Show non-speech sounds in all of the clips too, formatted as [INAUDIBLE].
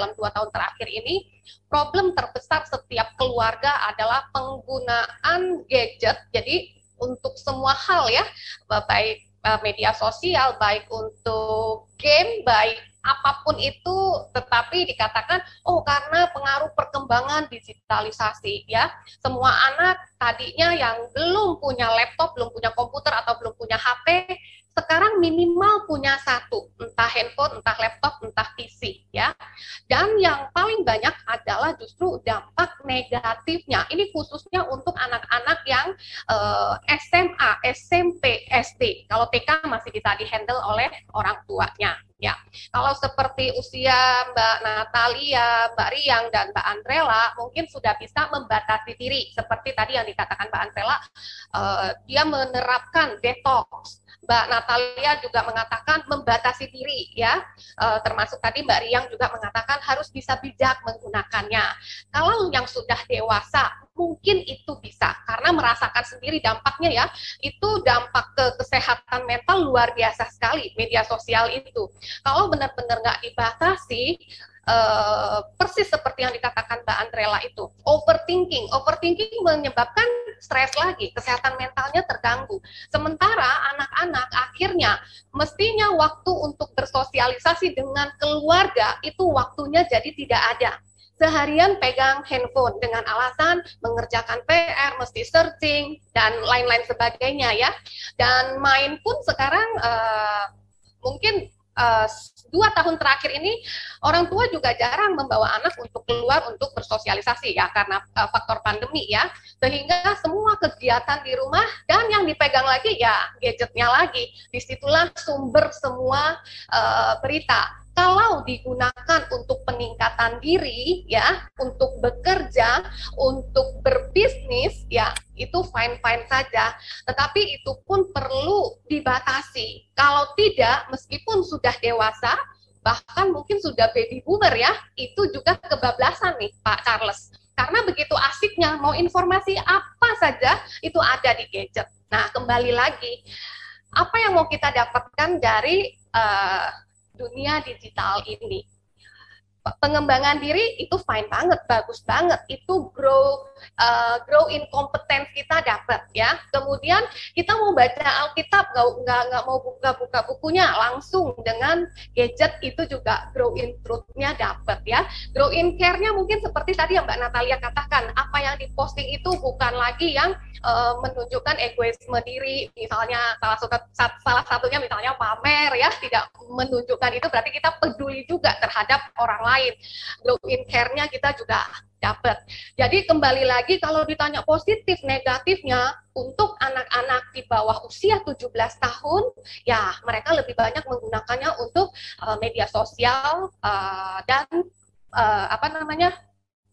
dalam dua tahun terakhir ini problem terbesar setiap keluarga adalah penggunaan gadget. Jadi untuk semua hal ya, baik eh, media sosial, baik untuk game, baik apa pun itu tetapi dikatakan oh karena pengaruh perkembangan digitalisasi ya semua anak tadinya yang belum punya laptop belum punya komputer atau belum punya HP sekarang minimal punya satu, entah handphone, entah laptop, entah PC ya. Dan yang paling banyak adalah justru dampak negatifnya. Ini khususnya untuk anak-anak yang uh, eh, SMA, SMP, SD. Kalau TK masih bisa dihandle oleh orang tuanya. Ya, kalau seperti usia Mbak Natalia, Mbak Riang, dan Mbak Andrela, mungkin sudah bisa membatasi diri. Seperti tadi yang dikatakan Mbak Andrela, uh, dia menerapkan detox, Mbak Natalia juga mengatakan membatasi diri ya, e, termasuk tadi Mbak Riang juga mengatakan harus bisa bijak menggunakannya. Kalau yang sudah dewasa mungkin itu bisa karena merasakan sendiri dampaknya ya, itu dampak ke kesehatan mental luar biasa sekali media sosial itu. Kalau benar-benar nggak dibatasi, Uh, persis seperti yang dikatakan Mbak Andrela itu, overthinking. Overthinking menyebabkan stres lagi, kesehatan mentalnya terganggu. Sementara anak-anak akhirnya mestinya waktu untuk bersosialisasi dengan keluarga itu waktunya jadi tidak ada seharian pegang handphone dengan alasan mengerjakan PR, mesti searching dan lain-lain sebagainya ya. Dan main pun sekarang uh, mungkin uh, dua tahun terakhir ini orang tua juga jarang membawa anak untuk keluar untuk bersosialisasi ya karena uh, faktor pandemi ya. Sehingga semua kegiatan di rumah dan yang dipegang lagi ya gadgetnya lagi. Di situlah sumber semua uh, berita kalau digunakan untuk peningkatan diri ya, untuk bekerja, untuk berbisnis ya, itu fine-fine saja. Tetapi itu pun perlu dibatasi. Kalau tidak, meskipun sudah dewasa, bahkan mungkin sudah baby boomer ya, itu juga kebablasan nih Pak Charles. Karena begitu asiknya mau informasi apa saja itu ada di gadget. Nah, kembali lagi apa yang mau kita dapatkan dari uh, dunia digital ini pengembangan diri itu fine banget, bagus banget. Itu grow uh, grow in competence kita dapat ya. Kemudian kita mau baca Alkitab nggak nggak mau buka-buka bukunya langsung dengan gadget itu juga grow in truth-nya dapat ya. Grow in care-nya mungkin seperti tadi yang Mbak Natalia katakan, apa yang diposting itu bukan lagi yang uh, menunjukkan egoisme diri, misalnya salah satu salah satunya misalnya pamer ya, tidak menunjukkan itu berarti kita peduli juga terhadap orang lain. Grow in care-nya kita juga dapat. Jadi kembali lagi kalau ditanya positif negatifnya untuk anak-anak di bawah usia 17 tahun ya mereka lebih banyak menggunakannya untuk uh, media sosial uh, dan uh, apa namanya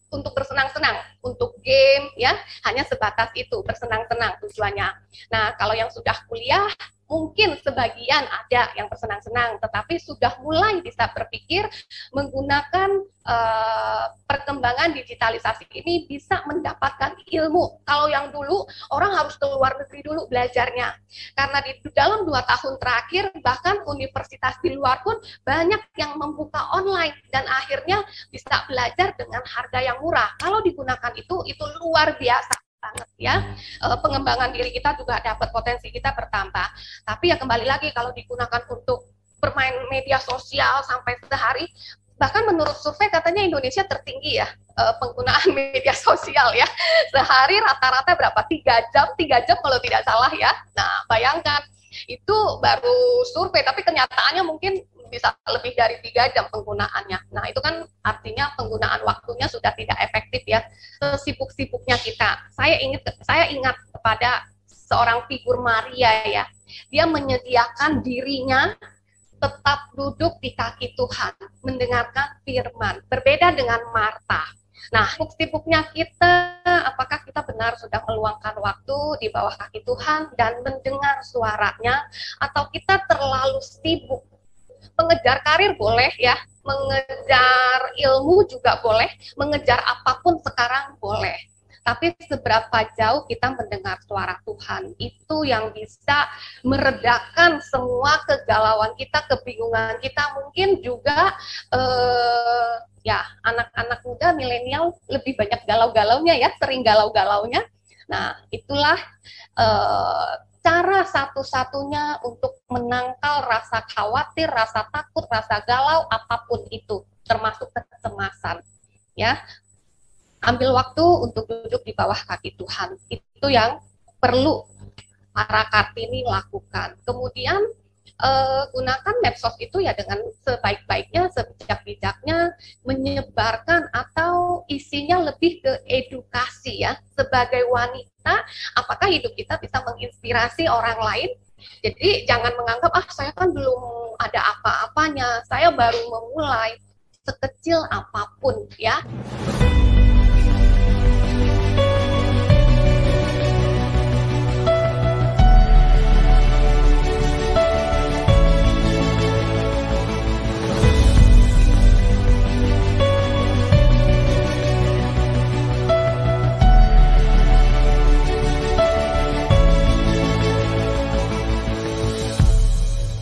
untuk bersenang-senang, untuk game ya, hanya sebatas itu bersenang-senang tujuannya. Nah, kalau yang sudah kuliah mungkin sebagian ada yang bersenang-senang, tetapi sudah mulai bisa berpikir menggunakan uh, perkembangan digitalisasi ini bisa mendapatkan ilmu. Kalau yang dulu orang harus ke luar negeri dulu belajarnya, karena di dalam dua tahun terakhir bahkan universitas di luar pun banyak yang membuka online dan akhirnya bisa belajar dengan harga yang murah. Kalau digunakan itu itu luar biasa banget ya. Uh, pengembangan diri kita juga dapat potensi kita bertambah. Tapi ya kembali lagi kalau digunakan untuk bermain media sosial sampai sehari bahkan menurut survei katanya Indonesia tertinggi ya uh, penggunaan [LAUGHS] media sosial ya. Sehari rata-rata berapa? Tiga jam tiga jam kalau tidak salah ya. Nah bayangkan itu baru survei tapi kenyataannya mungkin bisa lebih dari tiga jam penggunaannya. Nah itu kan artinya penggunaan waktunya sudah tidak efektif ya. Sibuk-sibuknya kita. Saya ingat saya ingat kepada seorang figur Maria ya. Dia menyediakan dirinya tetap duduk di kaki Tuhan, mendengarkan firman. Berbeda dengan Marta. Nah, sibuk-sibuknya kita, apakah kita benar sudah meluangkan waktu di bawah kaki Tuhan dan mendengar suaranya, atau kita terlalu sibuk mengejar karir boleh ya, mengejar ilmu juga boleh, mengejar apa pun sekarang boleh. Tapi seberapa jauh kita mendengar suara Tuhan, itu yang bisa meredakan semua kegalauan kita, kebingungan kita, mungkin juga eh, ya anak-anak muda milenial lebih banyak galau-galaunya ya, sering galau-galaunya. Nah, itulah uh, cara satu-satunya untuk menangkal rasa khawatir, rasa takut, rasa galau apa pun itu, termasuk kecemasan. Ya, ambil waktu untuk duduk di bawah kaki Tuhan. Itu yang perlu para kartini lakukan. Kemudian uh, gunakan medsos itu ya dengan sebaik-baiknya, sebijak-bijaknya, menyebarkan atau isinya lebih ke edukasi ya. Sebagai wanita, apakah hidup kita bisa menginspirasi orang lain? Jadi jangan menganggap ah saya kan belum ada apa-apanya, saya baru memulai sekecil apa pun ya.